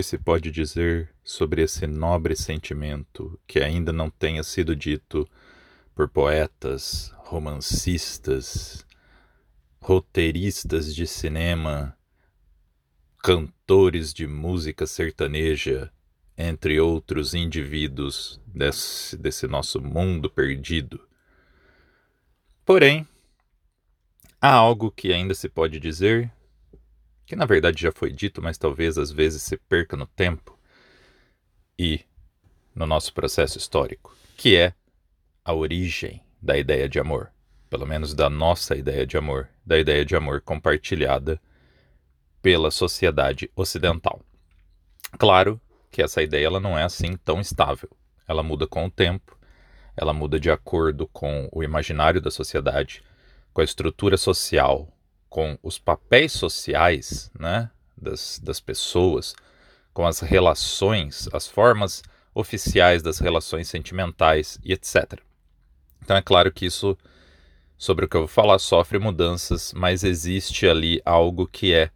Que se pode dizer sobre esse nobre sentimento que ainda não tenha sido dito por poetas, romancistas, roteiristas de cinema, cantores de música sertaneja, entre outros indivíduos desse, desse nosso mundo perdido? Porém, há algo que ainda se pode dizer que na verdade já foi dito, mas talvez às vezes se perca no tempo e no nosso processo histórico, que é a origem da ideia de amor, pelo menos da nossa ideia de amor, da ideia de amor compartilhada pela sociedade ocidental. Claro que essa ideia ela não é assim tão estável. Ela muda com o tempo, ela muda de acordo com o imaginário da sociedade, com a estrutura social, com os papéis sociais né, das, das pessoas, com as relações, as formas oficiais das relações sentimentais e etc. Então é claro que isso, sobre o que eu vou falar, sofre mudanças, mas existe ali algo que é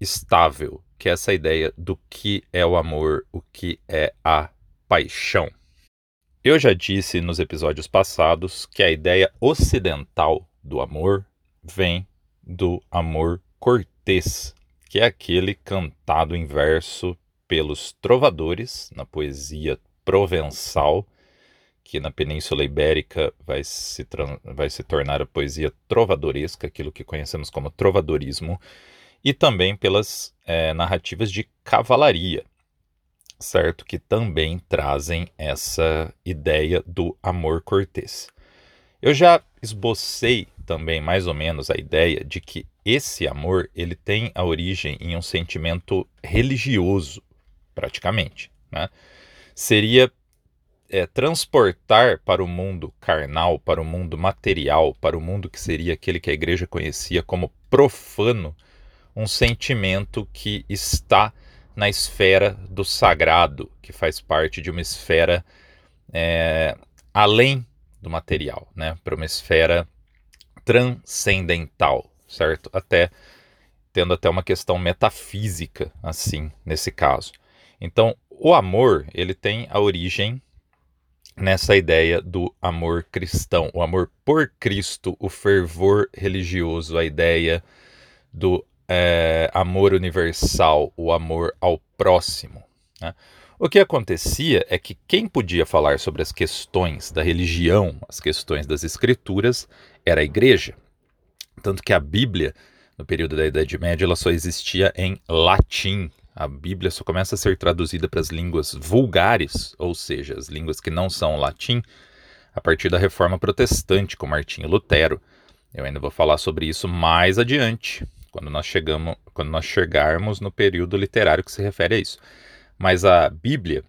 estável, que é essa ideia do que é o amor, o que é a paixão. Eu já disse nos episódios passados que a ideia ocidental do amor vem do amor cortês, que é aquele cantado em verso pelos trovadores na poesia provençal, que na Península Ibérica vai se, vai se tornar a poesia trovadoresca, aquilo que conhecemos como trovadorismo, e também pelas é, narrativas de cavalaria, certo? Que também trazem essa ideia do amor cortês. Eu já esbocei também mais ou menos a ideia de que esse amor ele tem a origem em um sentimento religioso, praticamente. Né? Seria é, transportar para o mundo carnal, para o mundo material, para o mundo que seria aquele que a igreja conhecia como profano, um sentimento que está na esfera do sagrado, que faz parte de uma esfera é, além do material, né? para uma esfera transcendental, certo? Até tendo até uma questão metafísica assim, nesse caso. Então, o amor, ele tem a origem nessa ideia do amor cristão, o amor por Cristo, o fervor religioso, a ideia do é, amor universal, o amor ao próximo. Né? O que acontecia é que quem podia falar sobre as questões da religião, as questões das escrituras, era a igreja. Tanto que a Bíblia, no período da Idade Média, ela só existia em latim. A Bíblia só começa a ser traduzida para as línguas vulgares, ou seja, as línguas que não são latim, a partir da Reforma Protestante, com Martinho Lutero. Eu ainda vou falar sobre isso mais adiante, quando nós chegamos, quando nós chegarmos no período literário que se refere a isso. Mas a Bíblia,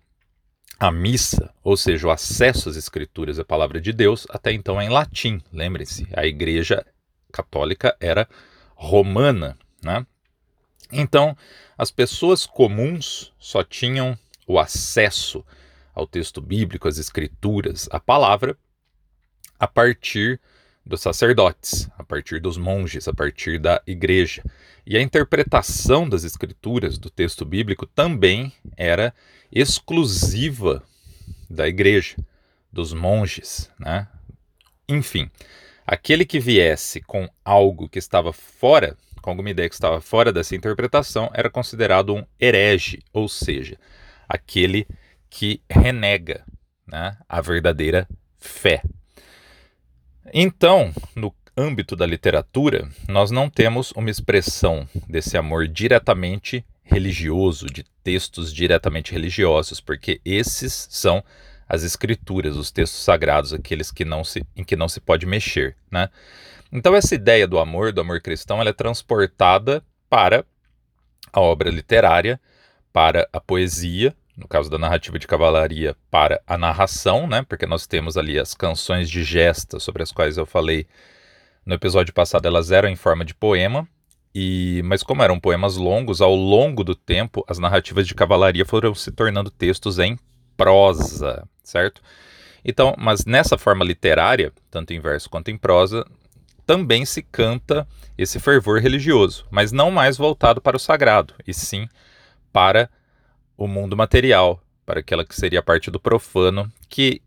a missa, ou seja, o acesso às escrituras, à palavra de Deus, até então é em latim. Lembrem-se, a igreja católica era romana, né? Então, as pessoas comuns só tinham o acesso ao texto bíblico, às escrituras, à palavra, a partir dos sacerdotes, a partir dos monges, a partir da igreja. E a interpretação das escrituras do texto bíblico também era exclusiva da igreja, dos monges, né? Enfim, aquele que viesse com algo que estava fora, com alguma ideia que estava fora dessa interpretação, era considerado um herege, ou seja, aquele que renega né, a verdadeira fé. Então, no âmbito da literatura, nós não temos uma expressão desse amor diretamente religioso, de textos diretamente religiosos, porque esses são as escrituras, os textos sagrados, aqueles que não se, em que não se pode mexer, né? Então essa ideia do amor, do amor cristão, ela é transportada para a obra literária, para a poesia, no caso da narrativa de cavalaria, para a narração, né? Porque nós temos ali as canções de gesta, sobre as quais eu falei no episódio passado, elas eram em forma de poema, e mas como eram poemas longos, ao longo do tempo, as narrativas de cavalaria foram se tornando textos em prosa, certo? Então, mas nessa forma literária, tanto em verso quanto em prosa, também se canta esse fervor religioso, mas não mais voltado para o sagrado, e sim para o mundo material, para aquela que seria a parte do profano, que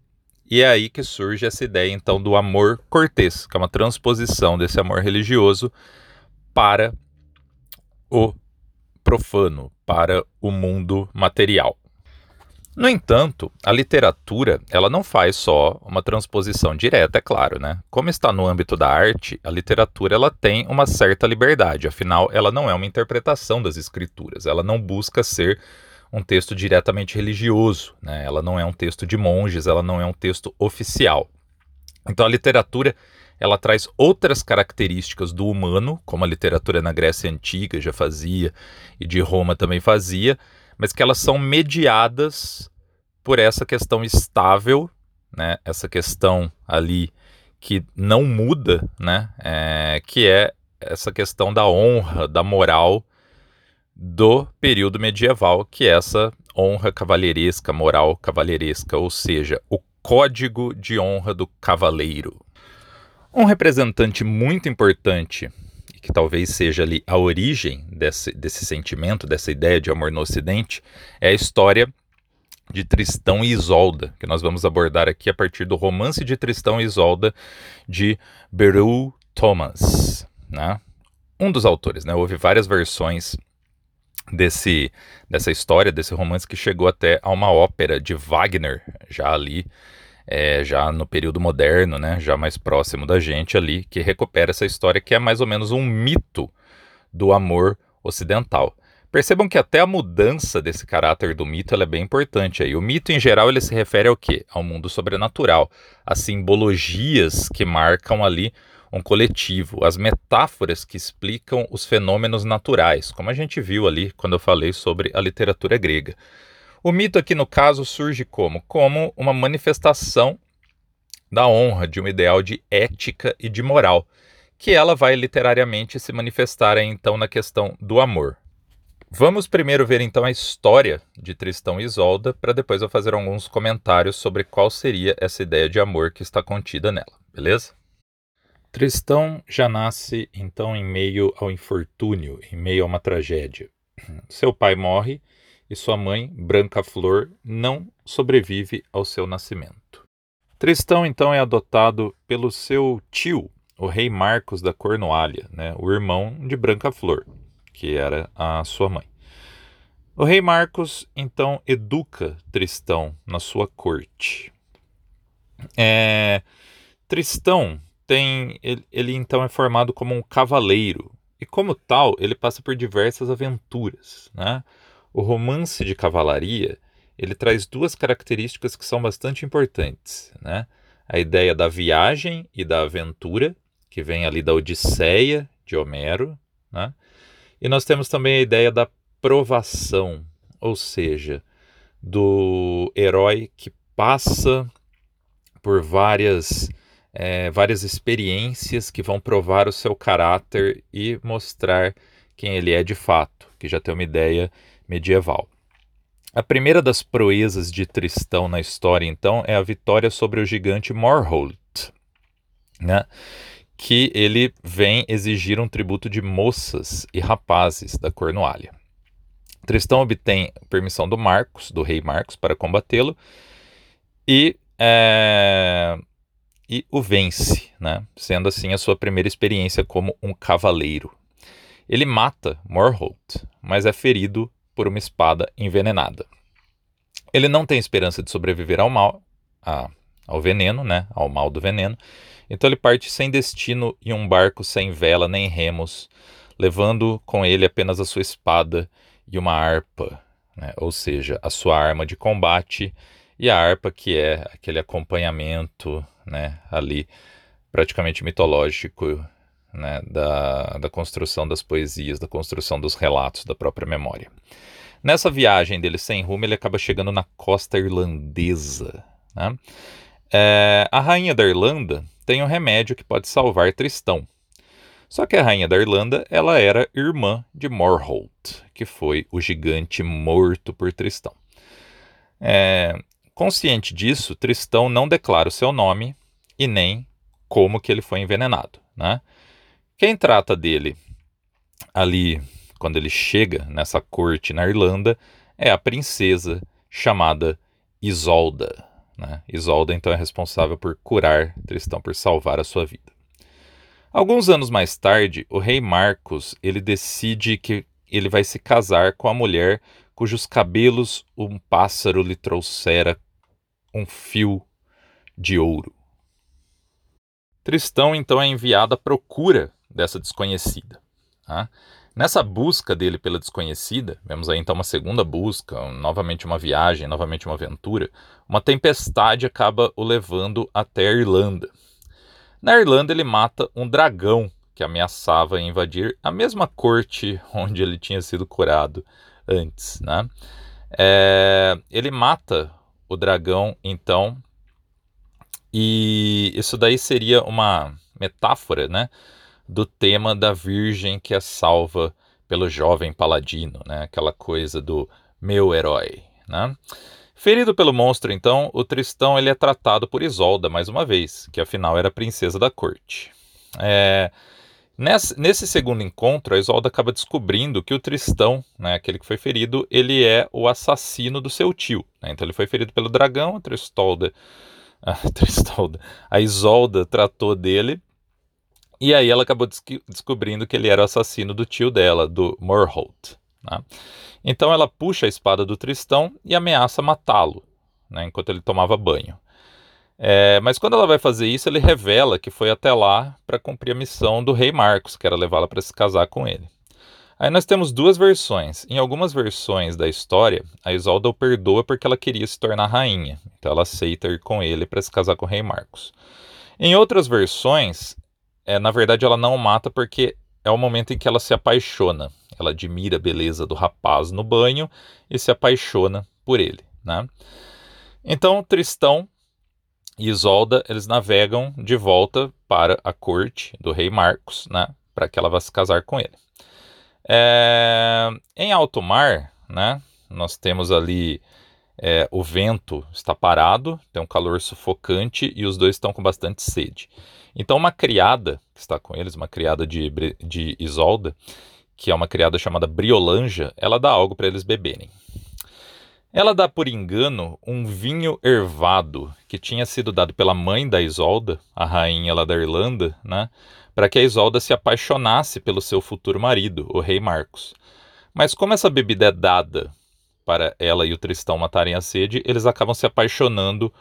e é aí que surge essa ideia então do amor cortês, que é uma transposição desse amor religioso para o profano, para o mundo material. No entanto, a literatura, ela não faz só uma transposição direta, é claro, né? Como está no âmbito da arte, a literatura ela tem uma certa liberdade, afinal, ela não é uma interpretação das escrituras, ela não busca ser um texto diretamente religioso, né? Ela não é um texto de monges, ela não é um texto oficial. Então a literatura, ela traz outras características do humano, como a literatura na Grécia antiga já fazia e de Roma também fazia, mas que elas são mediadas por essa questão estável, né? Essa questão ali que não muda, né? É, que é essa questão da honra, da moral do período medieval, que é essa honra cavalheiresca, moral cavalheiresca, ou seja, o código de honra do cavaleiro. Um representante muito importante que talvez seja ali a origem desse, desse sentimento, dessa ideia de amor no Ocidente, é a história de Tristão e Isolda, que nós vamos abordar aqui a partir do romance de Tristão e Isolda de Beru Thomas, né? Um dos autores, né? Houve várias versões desse dessa história, desse romance que chegou até a uma ópera de Wagner, já ali é, já no período moderno, né, já mais próximo da gente ali, que recupera essa história que é mais ou menos um mito do amor ocidental. Percebam que até a mudança desse caráter do mito é bem importante aí. O mito em geral ele se refere ao quê? Ao mundo sobrenatural, às simbologias que marcam ali um coletivo, as metáforas que explicam os fenômenos naturais, como a gente viu ali quando eu falei sobre a literatura grega. O mito aqui no caso surge como? Como uma manifestação da honra, de um ideal de ética e de moral, que ela vai literariamente se manifestar então na questão do amor. Vamos primeiro ver então a história de Tristão e Isolda, para depois eu fazer alguns comentários sobre qual seria essa ideia de amor que está contida nela, beleza? Tristão já nasce então em meio ao infortúnio, em meio a uma tragédia. Seu pai morre e sua mãe, Branca Flor, não sobrevive ao seu nascimento. Tristão então é adotado pelo seu tio, o rei Marcos da Cornualha, né, o irmão de Branca Flor, que era a sua mãe. O rei Marcos então educa Tristão na sua corte. É, Tristão tem ele, ele então é formado como um cavaleiro e como tal ele passa por diversas aventuras, né? O romance de cavalaria ele traz duas características que são bastante importantes, né? A ideia da viagem e da aventura, que vem ali da Odisseia de Homero, né? E nós temos também a ideia da provação, ou seja, do herói que passa por várias é, várias experiências que vão provar o seu caráter e mostrar quem ele é de fato, que já tem uma ideia medieval. A primeira das proezas de Tristão na história, então, é a vitória sobre o gigante Morholt, né? que ele vem exigir um tributo de moças e rapazes da Cornualha. Tristão obtém permissão do Marcos, do rei Marcos, para combatê-lo e, é, e o vence, né? sendo assim a sua primeira experiência como um cavaleiro. Ele mata Morholt, mas é ferido por uma espada envenenada. Ele não tem esperança de sobreviver ao mal, a, ao veneno, né, ao mal do veneno. Então ele parte sem destino em um barco sem vela nem remos, levando com ele apenas a sua espada e uma harpa, né, ou seja, a sua arma de combate e a harpa que é aquele acompanhamento, né, ali praticamente mitológico né, da, da construção das poesias, da construção dos relatos da própria memória. Nessa viagem dele sem rumo, ele acaba chegando na costa irlandesa. Né? É, a rainha da Irlanda tem um remédio que pode salvar Tristão. Só que a rainha da Irlanda ela era irmã de Morholt, que foi o gigante morto por Tristão. É, consciente disso, Tristão não declara o seu nome e nem como que ele foi envenenado, né? Quem trata dele ali quando ele chega nessa corte na Irlanda é a princesa chamada Isolda. Né? Isolda então é responsável por curar Tristão, por salvar a sua vida. Alguns anos mais tarde, o rei Marcos ele decide que ele vai se casar com a mulher cujos cabelos um pássaro lhe trouxera um fio de ouro. Tristão então é enviado à procura dessa desconhecida. Tá? Nessa busca dele pela desconhecida, vemos aí então uma segunda busca, novamente uma viagem, novamente uma aventura, uma tempestade acaba o levando até a Irlanda. Na Irlanda ele mata um dragão que ameaçava invadir a mesma corte onde ele tinha sido curado antes, né? É, ele mata o dragão então e isso daí seria uma metáfora, né? do tema da Virgem que é salva pelo jovem paladino, né? Aquela coisa do meu herói, né? Ferido pelo monstro, então, o Tristão ele é tratado por Isolda mais uma vez, que afinal era princesa da corte. É, nesse, nesse, segundo encontro, a Isolda acaba descobrindo que o Tristão, né, aquele que foi ferido, ele é o assassino do seu tio. Né? Então ele foi ferido pelo dragão, a Tristolda, a, Tristolda, a Isolda tratou dele e aí ela acabou descobrindo que ele era o assassino do tio dela, do Morholt. Né? Então ela puxa a espada do Tristão e ameaça matá-lo, né, enquanto ele tomava banho. É, mas quando ela vai fazer isso, ele revela que foi até lá para cumprir a missão do rei Marcos, que era levá-la para se casar com ele. Aí nós temos duas versões. Em algumas versões da história, a Isolda o perdoa porque ela queria se tornar rainha. Então ela aceita ir com ele para se casar com o rei Marcos. Em outras versões, é, na verdade, ela não o mata porque é o momento em que ela se apaixona. Ela admira a beleza do rapaz no banho e se apaixona por ele. Né? Então, Tristão e Isolda eles navegam de volta para a corte do rei Marcos, né, para que ela vá se casar com ele. É, em alto mar, né, nós temos ali é, o vento está parado, tem um calor sufocante e os dois estão com bastante sede. Então, uma criada que está com eles, uma criada de, de Isolda, que é uma criada chamada Briolanja, ela dá algo para eles beberem. Ela dá por engano um vinho ervado que tinha sido dado pela mãe da Isolda, a rainha lá da Irlanda, né, para que a Isolda se apaixonasse pelo seu futuro marido, o rei Marcos. Mas como essa bebida é dada para ela e o Tristão matarem a sede, eles acabam se apaixonando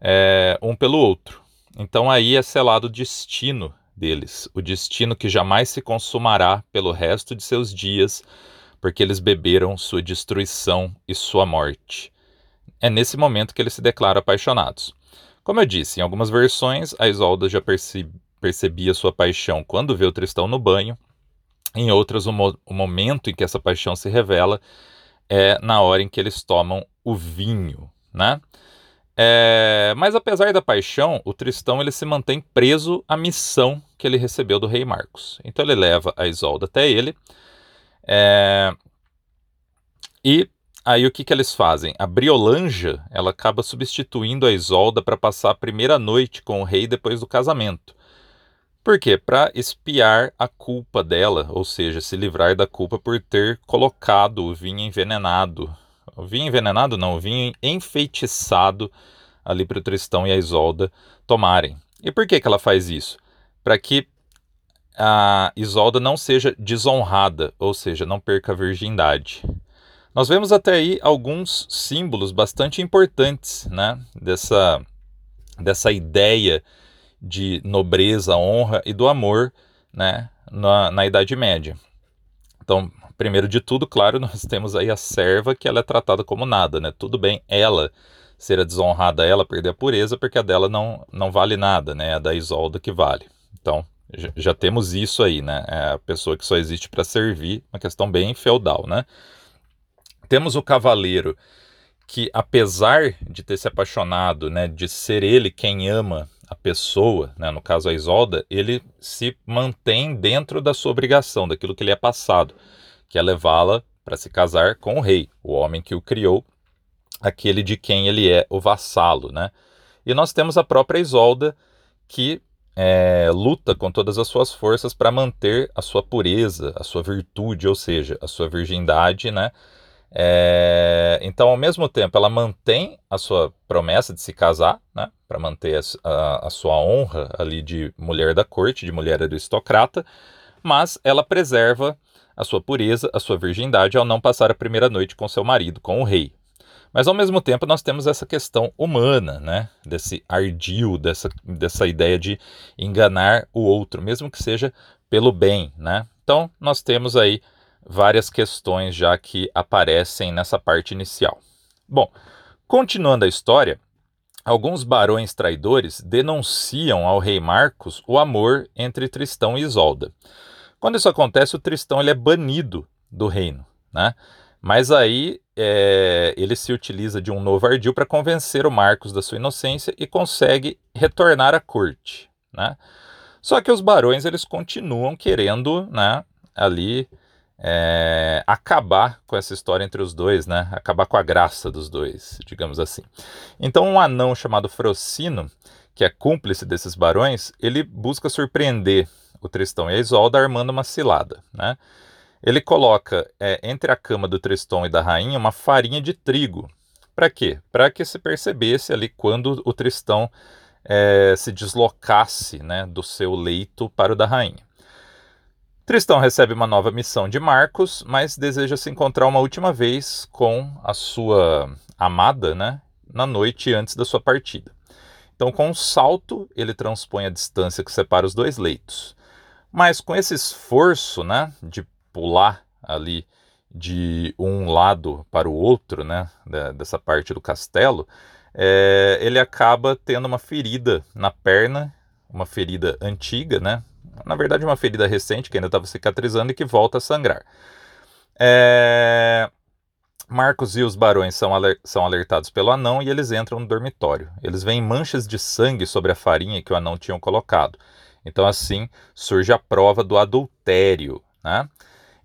é, um pelo outro. Então aí é selado o destino deles, o destino que jamais se consumará pelo resto de seus dias, porque eles beberam sua destruição e sua morte. É nesse momento que eles se declaram apaixonados. Como eu disse, em algumas versões, a Isolda já perce percebia sua paixão quando vê o Tristão no banho, em outras, o, mo o momento em que essa paixão se revela é na hora em que eles tomam o vinho, né? É, mas apesar da paixão, o Tristão ele se mantém preso à missão que ele recebeu do rei Marcos. Então ele leva a Isolda até ele. É, e aí o que, que eles fazem? A Briolanja ela acaba substituindo a Isolda para passar a primeira noite com o rei depois do casamento. Por quê? Para espiar a culpa dela, ou seja, se livrar da culpa por ter colocado o vinho envenenado o vinho envenenado não, o vinho enfeitiçado ali para o Tristão e a Isolda tomarem. E por que, que ela faz isso? Para que a Isolda não seja desonrada, ou seja, não perca a virgindade. Nós vemos até aí alguns símbolos bastante importantes né, dessa, dessa ideia de nobreza, honra e do amor né, na, na Idade Média. Então, primeiro de tudo, claro, nós temos aí a serva que ela é tratada como nada, né? Tudo bem, ela ser desonrada, ela perder a pureza, porque a dela não, não vale nada, né? A da Isolda que vale. Então, já temos isso aí, né? É a pessoa que só existe para servir, uma questão bem feudal, né? Temos o cavaleiro que, apesar de ter se apaixonado, né, de ser ele quem ama a pessoa, né, no caso a Isolda, ele se mantém dentro da sua obrigação, daquilo que lhe é passado que é levá-la para se casar com o rei, o homem que o criou, aquele de quem ele é o vassalo, né? E nós temos a própria Isolda, que é, luta com todas as suas forças para manter a sua pureza, a sua virtude, ou seja, a sua virgindade, né? É, então, ao mesmo tempo, ela mantém a sua promessa de se casar, né? Para manter a, a, a sua honra ali de mulher da corte, de mulher aristocrata, mas ela preserva a sua pureza, a sua virgindade ao não passar a primeira noite com seu marido, com o rei. Mas ao mesmo tempo nós temos essa questão humana, né? Desse ardil, dessa, dessa ideia de enganar o outro, mesmo que seja pelo bem, né? Então nós temos aí várias questões já que aparecem nessa parte inicial. Bom, continuando a história, alguns barões traidores denunciam ao rei Marcos o amor entre Tristão e Isolda. Quando isso acontece, o Tristão ele é banido do reino, né? Mas aí é, ele se utiliza de um novo ardil para convencer o Marcos da sua inocência e consegue retornar à corte. Né? Só que os barões eles continuam querendo né, ali é, acabar com essa história entre os dois, né? acabar com a graça dos dois, digamos assim. Então um anão chamado Frocino, que é cúmplice desses barões, ele busca surpreender o Tristão e a Isolda armando uma cilada. Né? Ele coloca é, entre a cama do Triston e da rainha uma farinha de trigo. Para quê? Para que se percebesse ali quando o Tristão é, se deslocasse né, do seu leito para o da rainha. Tristão recebe uma nova missão de Marcos, mas deseja se encontrar uma última vez com a sua amada né, na noite antes da sua partida. Então, com um salto, ele transpõe a distância que separa os dois leitos. Mas com esse esforço né, de pular ali de um lado para o outro, né, dessa parte do castelo, é, ele acaba tendo uma ferida na perna, uma ferida antiga, né, na verdade uma ferida recente que ainda estava cicatrizando e que volta a sangrar. É... Marcos e os barões são, aler são alertados pelo anão e eles entram no dormitório. Eles veem manchas de sangue sobre a farinha que o anão tinha colocado. Então assim surge a prova do adultério, né?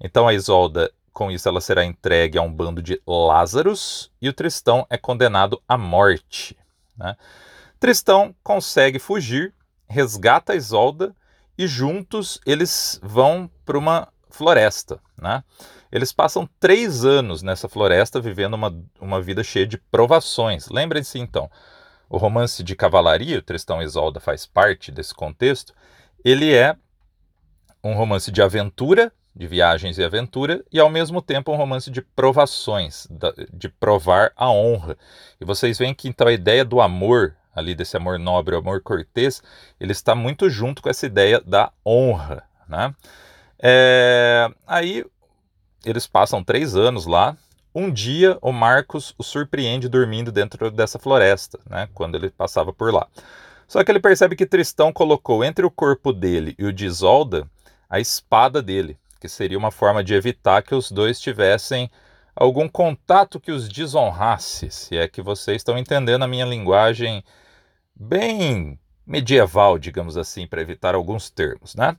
Então a Isolda, com isso, ela será entregue a um bando de Lázaros e o Tristão é condenado à morte. Né? Tristão consegue fugir, resgata a Isolda e juntos eles vão para uma floresta. Né? Eles passam três anos nessa floresta vivendo uma, uma vida cheia de provações. Lembrem-se então, o romance de cavalaria, o Tristão e Isolda faz parte desse contexto, ele é um romance de aventura de viagens e aventura, e ao mesmo tempo um romance de provações, de provar a honra. E vocês veem que então a ideia do amor, ali desse amor nobre, o amor cortês, ele está muito junto com essa ideia da honra. Né? É, aí eles passam três anos lá. Um dia o Marcos o surpreende dormindo dentro dessa floresta, né, quando ele passava por lá. Só que ele percebe que Tristão colocou entre o corpo dele e o de Isolda a espada dele que seria uma forma de evitar que os dois tivessem algum contato que os desonrasse, se é que vocês estão entendendo a minha linguagem bem medieval, digamos assim, para evitar alguns termos, né?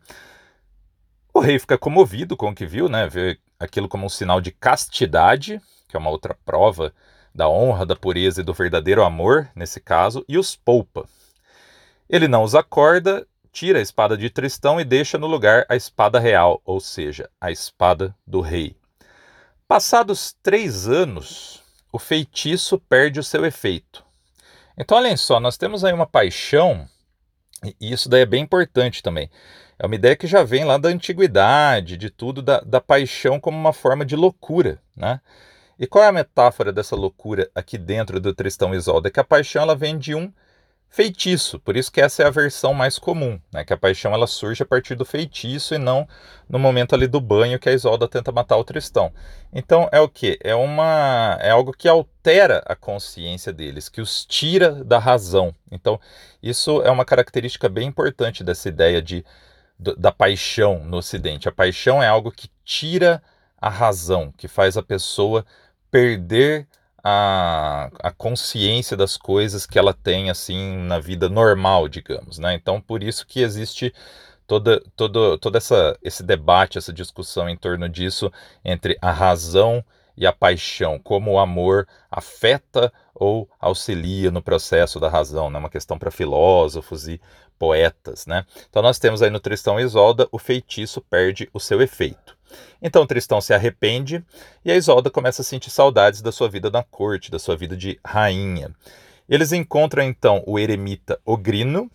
O rei fica comovido com o que viu, né? Vê aquilo como um sinal de castidade, que é uma outra prova da honra, da pureza e do verdadeiro amor, nesse caso, e os poupa. Ele não os acorda tira a espada de Tristão e deixa no lugar a espada real, ou seja, a espada do rei. Passados três anos, o feitiço perde o seu efeito. Então, olhem só, nós temos aí uma paixão, e isso daí é bem importante também. É uma ideia que já vem lá da antiguidade, de tudo, da, da paixão como uma forma de loucura, né? E qual é a metáfora dessa loucura aqui dentro do Tristão e Isolda? É que a paixão ela vem de um feitiço. Por isso que essa é a versão mais comum, né? Que a paixão ela surge a partir do feitiço e não no momento ali do banho que a Isolda tenta matar o Tristão. Então é o que? É uma é algo que altera a consciência deles, que os tira da razão. Então isso é uma característica bem importante dessa ideia de da paixão no Ocidente. A paixão é algo que tira a razão, que faz a pessoa perder a, a consciência das coisas que ela tem assim na vida normal, digamos, né? Então por isso que existe toda todo todo essa esse debate, essa discussão em torno disso entre a razão e a paixão, como o amor afeta ou auxilia no processo da razão, né? uma questão para filósofos e poetas. Né? Então nós temos aí no Tristão e Isolda, o feitiço perde o seu efeito. Então Tristão se arrepende e a Isolda começa a sentir saudades da sua vida na corte, da sua vida de rainha. Eles encontram então o eremita Ogrino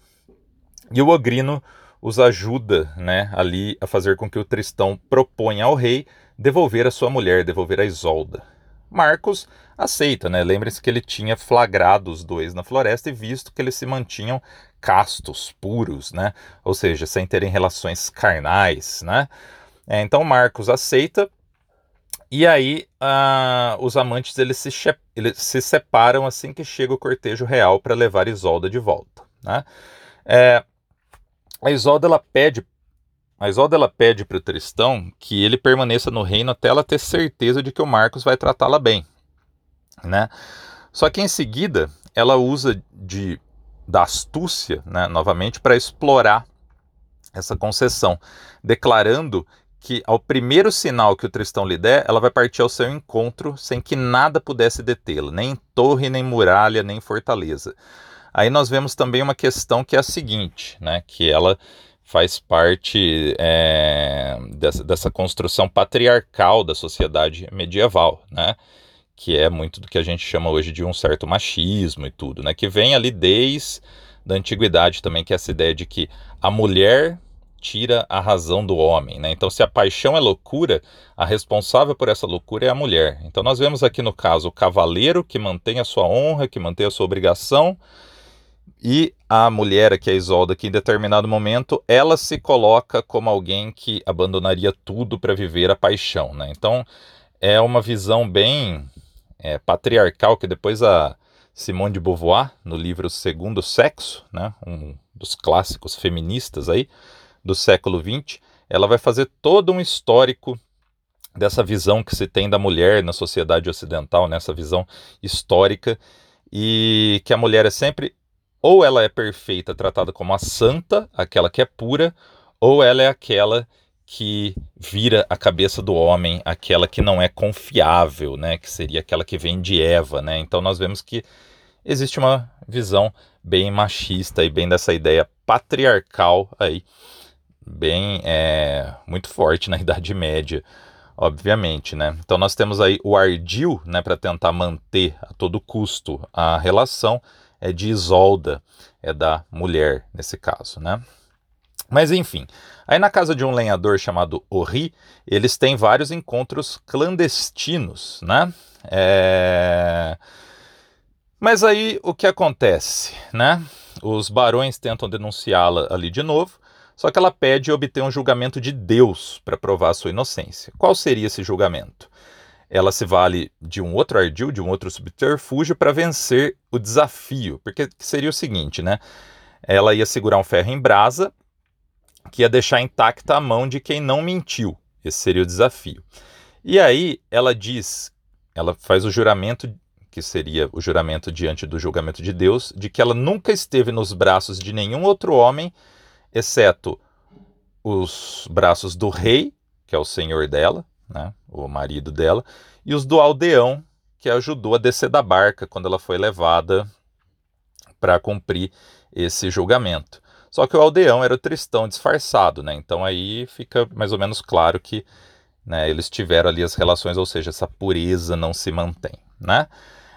e o Ogrino os ajuda né, ali a fazer com que o Tristão proponha ao rei devolver a sua mulher, devolver a Isolda. Marcos aceita, né? Lembre-se que ele tinha flagrado os dois na floresta e visto que eles se mantinham castos, puros, né? Ou seja, sem terem relações carnais, né? É, então Marcos aceita e aí os amantes eles se, eles se separam assim que chega o cortejo real para levar Isolda de volta, né? É, a Isolda ela pede a Isolda ela pede para o Tristão que ele permaneça no reino até ela ter certeza de que o Marcos vai tratá-la bem, né? Só que em seguida ela usa de da astúcia, né, novamente, para explorar essa concessão, declarando que ao primeiro sinal que o Tristão lhe der, ela vai partir ao seu encontro sem que nada pudesse detê-la, nem torre, nem muralha, nem fortaleza. Aí nós vemos também uma questão que é a seguinte, né, que ela faz parte é, dessa, dessa construção patriarcal da sociedade medieval, né? que é muito do que a gente chama hoje de um certo machismo e tudo, né? Que vem ali desde da antiguidade também, que é essa ideia de que a mulher tira a razão do homem, né? Então, se a paixão é loucura, a responsável por essa loucura é a mulher. Então, nós vemos aqui no caso o cavaleiro que mantém a sua honra, que mantém a sua obrigação, e a mulher, aqui a Isolda, que em determinado momento ela se coloca como alguém que abandonaria tudo para viver a paixão, né? Então, é uma visão bem é, patriarcal que depois a Simone de Beauvoir, no livro Segundo Sexo, né, um dos clássicos feministas aí do século XX, ela vai fazer todo um histórico dessa visão que se tem da mulher na sociedade ocidental, nessa visão histórica, e que a mulher é sempre ou ela é perfeita, tratada como a santa, aquela que é pura, ou ela é aquela que vira a cabeça do homem, aquela que não é confiável, né, que seria aquela que vem de Eva, né? Então nós vemos que existe uma visão bem machista e bem dessa ideia patriarcal aí, bem é, muito forte na Idade Média, obviamente, né? Então nós temos aí o ardil, né, para tentar manter a todo custo a relação é de Isolda, é da mulher nesse caso, né? Mas enfim, aí na casa de um lenhador chamado Ori, eles têm vários encontros clandestinos, né? É... Mas aí o que acontece, né? Os barões tentam denunciá-la ali de novo, só que ela pede obter um julgamento de Deus para provar sua inocência. Qual seria esse julgamento? Ela se vale de um outro ardil, de um outro subterfúgio para vencer o desafio, porque seria o seguinte, né? Ela ia segurar um ferro em brasa que ia deixar intacta a mão de quem não mentiu. Esse seria o desafio. E aí ela diz, ela faz o juramento, que seria o juramento diante do julgamento de Deus, de que ela nunca esteve nos braços de nenhum outro homem, exceto os braços do rei, que é o senhor dela, né, o marido dela, e os do aldeão, que ajudou a descer da barca quando ela foi levada para cumprir esse julgamento. Só que o aldeão era o Tristão disfarçado, né? Então aí fica mais ou menos claro que né, eles tiveram ali as relações, ou seja, essa pureza não se mantém, né?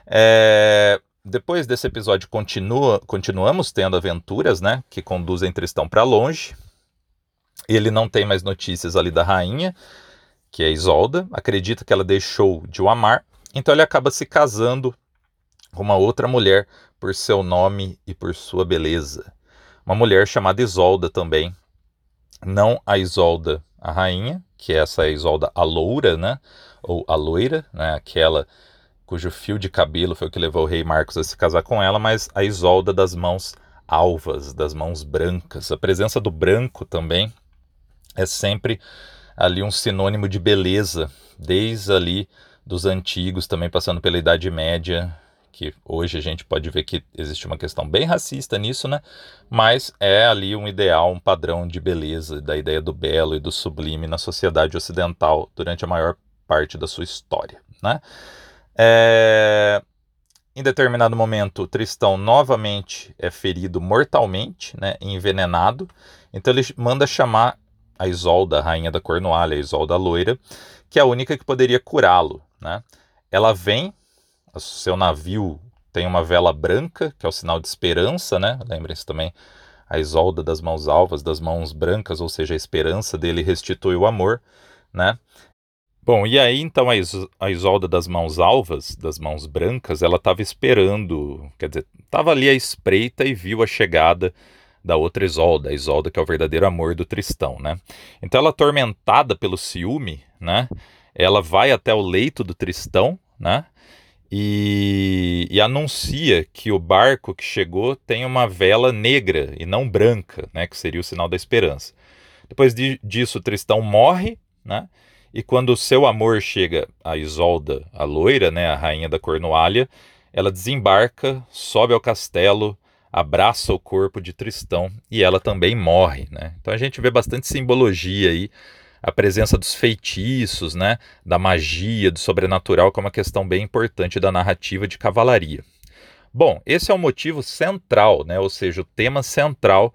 É... Depois desse episódio continua, continuamos tendo aventuras, né, que conduzem Tristão para longe. Ele não tem mais notícias ali da rainha, que é Isolda, acredita que ela deixou de o amar, então ele acaba se casando com uma outra mulher por seu nome e por sua beleza uma mulher chamada Isolda também. Não a Isolda, a rainha, que é essa Isolda a loura, né? Ou a loira, né? Aquela cujo fio de cabelo foi o que levou o rei Marcos a se casar com ela, mas a Isolda das mãos alvas, das mãos brancas. A presença do branco também é sempre ali um sinônimo de beleza, desde ali dos antigos, também passando pela Idade Média, que hoje a gente pode ver que existe uma questão bem racista nisso, né? Mas é ali um ideal, um padrão de beleza, da ideia do belo e do sublime na sociedade ocidental durante a maior parte da sua história, né? É... Em determinado momento, Tristão novamente é ferido mortalmente, né, envenenado. Então ele manda chamar a Isolda, a rainha da Cornualha, a Isolda loira, que é a única que poderia curá-lo, né? Ela vem, seu navio tem uma vela branca, que é o sinal de esperança, né? Lembrem-se também a Isolda das mãos alvas, das mãos brancas, ou seja, a esperança dele restitui o amor, né? Bom, e aí então a, Is a Isolda das mãos alvas, das mãos brancas, ela estava esperando, quer dizer, estava ali à espreita e viu a chegada da outra Isolda, a Isolda que é o verdadeiro amor do Tristão, né? Então ela atormentada pelo ciúme, né? Ela vai até o leito do Tristão, né? E, e, anuncia que o barco que chegou tem uma vela negra e não branca, né, que seria o sinal da esperança. Depois de, disso, Tristão morre, né, e quando o seu amor chega a Isolda, a loira, né, a rainha da Cornualha, ela desembarca, sobe ao castelo, abraça o corpo de Tristão e ela também morre, né? Então a gente vê bastante simbologia aí, a presença dos feitiços, né, da magia, do sobrenatural, que é uma questão bem importante da narrativa de cavalaria. Bom, esse é o motivo central, né, ou seja, o tema central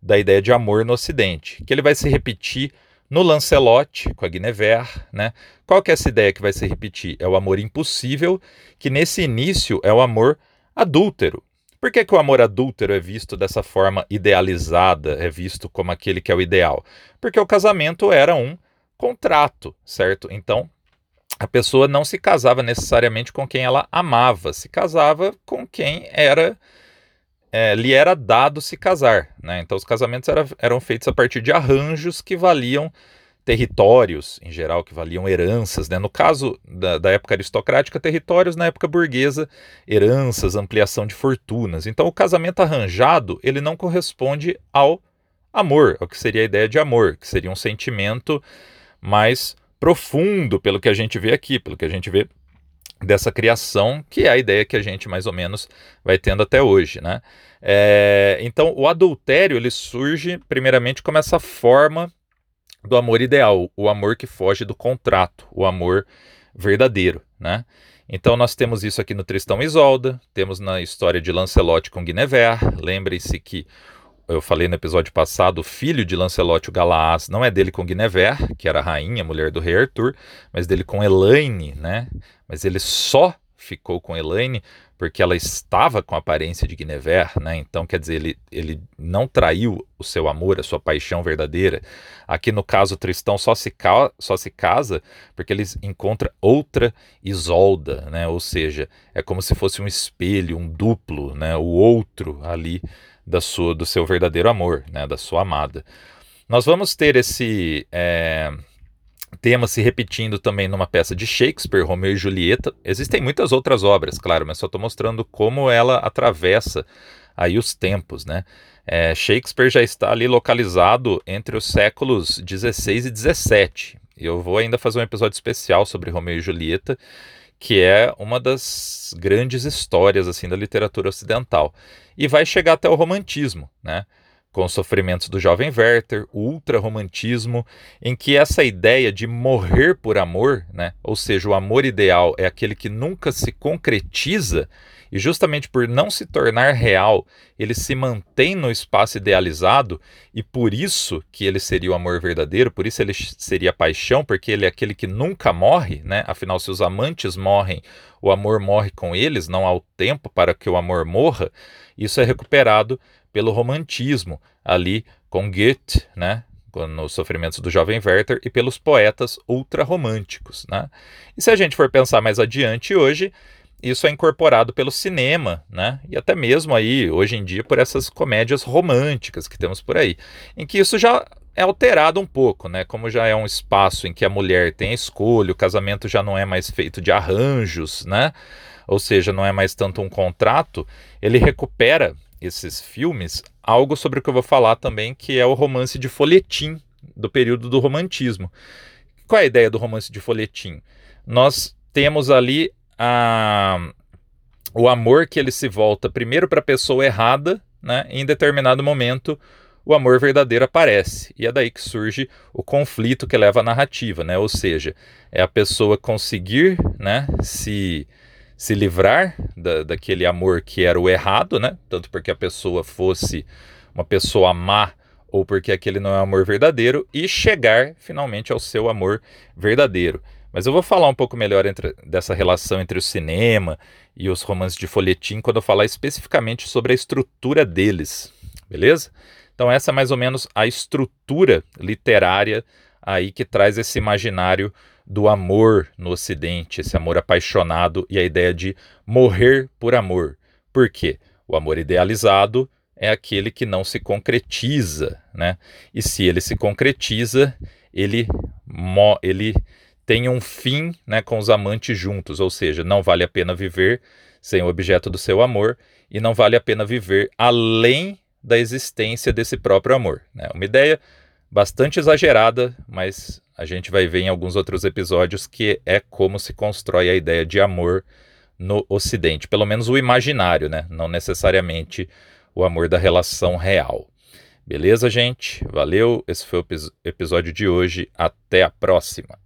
da ideia de amor no Ocidente, que ele vai se repetir no Lancelot, com a Guinevere, né? Qual que é essa ideia que vai se repetir? É o amor impossível, que nesse início é o amor adúltero. Por que, que o amor adúltero é visto dessa forma idealizada, é visto como aquele que é o ideal? Porque o casamento era um contrato, certo? Então, a pessoa não se casava necessariamente com quem ela amava, se casava com quem era é, lhe era dado se casar. Né? Então, os casamentos era, eram feitos a partir de arranjos que valiam territórios, em geral, que valiam heranças. Né? No caso da, da, época aristocrática, territórios, na época burguesa, heranças, ampliação de fortunas. Então, o casamento arranjado ele não corresponde ao amor, ao que seria a ideia de amor, que seria um sentimento mais profundo, pelo que a gente vê aqui, pelo que a gente vê dessa criação, que é a ideia que a gente mais ou menos vai tendo até hoje, né? É, então, o adultério ele surge primeiramente como essa forma do amor ideal, o amor que foge do contrato, o amor verdadeiro, né? Então nós temos isso aqui no Tristão e Isolda, temos na história de Lancelot com Guinevere. Lembrem-se que eu falei no episódio passado, o filho de Lancelot, o Galaás, não é dele com Guinevere, que era a rainha, mulher do rei Arthur, mas dele com Elaine, né? Mas ele só ficou com Elaine porque ela estava com a aparência de Guinevere, né? Então, quer dizer, ele, ele não traiu o seu amor, a sua paixão verdadeira. Aqui no caso, Tristão só se, ca só se casa porque ele encontra outra Isolda, né? Ou seja, é como se fosse um espelho, um duplo, né? O outro ali da sua, do seu verdadeiro amor, né, da sua amada. Nós vamos ter esse é, tema se repetindo também numa peça de Shakespeare, Romeu e Julieta. Existem muitas outras obras, claro, mas só estou mostrando como ela atravessa aí os tempos, né? É, Shakespeare já está ali localizado entre os séculos 16 e 17. Eu vou ainda fazer um episódio especial sobre Romeu e Julieta, que é uma das grandes histórias assim da literatura ocidental e vai chegar até o romantismo, né? com os sofrimentos do jovem Werther, o ultrarromantismo, em que essa ideia de morrer por amor, né, ou seja, o amor ideal é aquele que nunca se concretiza, e justamente por não se tornar real, ele se mantém no espaço idealizado, e por isso que ele seria o amor verdadeiro, por isso ele seria a paixão, porque ele é aquele que nunca morre, né? Afinal, se os amantes morrem, o amor morre com eles, não há o tempo para que o amor morra. Isso é recuperado pelo romantismo, ali com Goethe, né? nos sofrimentos do jovem Werther e pelos poetas ultrarromânticos. Né? E se a gente for pensar mais adiante hoje, isso é incorporado pelo cinema, né? E até mesmo aí, hoje em dia, por essas comédias românticas que temos por aí, em que isso já é alterado um pouco, né? Como já é um espaço em que a mulher tem a escolha, o casamento já não é mais feito de arranjos, né? Ou seja, não é mais tanto um contrato, ele recupera esses filmes algo sobre o que eu vou falar também, que é o romance de folhetim do período do romantismo. Qual é a ideia do romance de folhetim? Nós temos ali a, o amor que ele se volta primeiro para a pessoa errada, né? em determinado momento o amor verdadeiro aparece. E é daí que surge o conflito que leva à narrativa, né? Ou seja, é a pessoa conseguir, né, se se livrar da, daquele amor que era o errado, né? Tanto porque a pessoa fosse uma pessoa má ou porque aquele não é amor verdadeiro e chegar finalmente ao seu amor verdadeiro. Mas eu vou falar um pouco melhor entre, dessa relação entre o cinema e os romances de folhetim quando eu falar especificamente sobre a estrutura deles, beleza? Então essa é mais ou menos a estrutura literária aí que traz esse imaginário do amor no Ocidente, esse amor apaixonado e a ideia de morrer por amor. Por quê? O amor idealizado é aquele que não se concretiza, né? E se ele se concretiza, ele, ele tem um fim né, com os amantes juntos, ou seja, não vale a pena viver sem o objeto do seu amor e não vale a pena viver além da existência desse próprio amor. Né? Uma ideia bastante exagerada, mas a gente vai ver em alguns outros episódios que é como se constrói a ideia de amor no Ocidente, pelo menos o imaginário, né? não necessariamente o amor da relação real. Beleza, gente? Valeu. Esse foi o episódio de hoje. Até a próxima.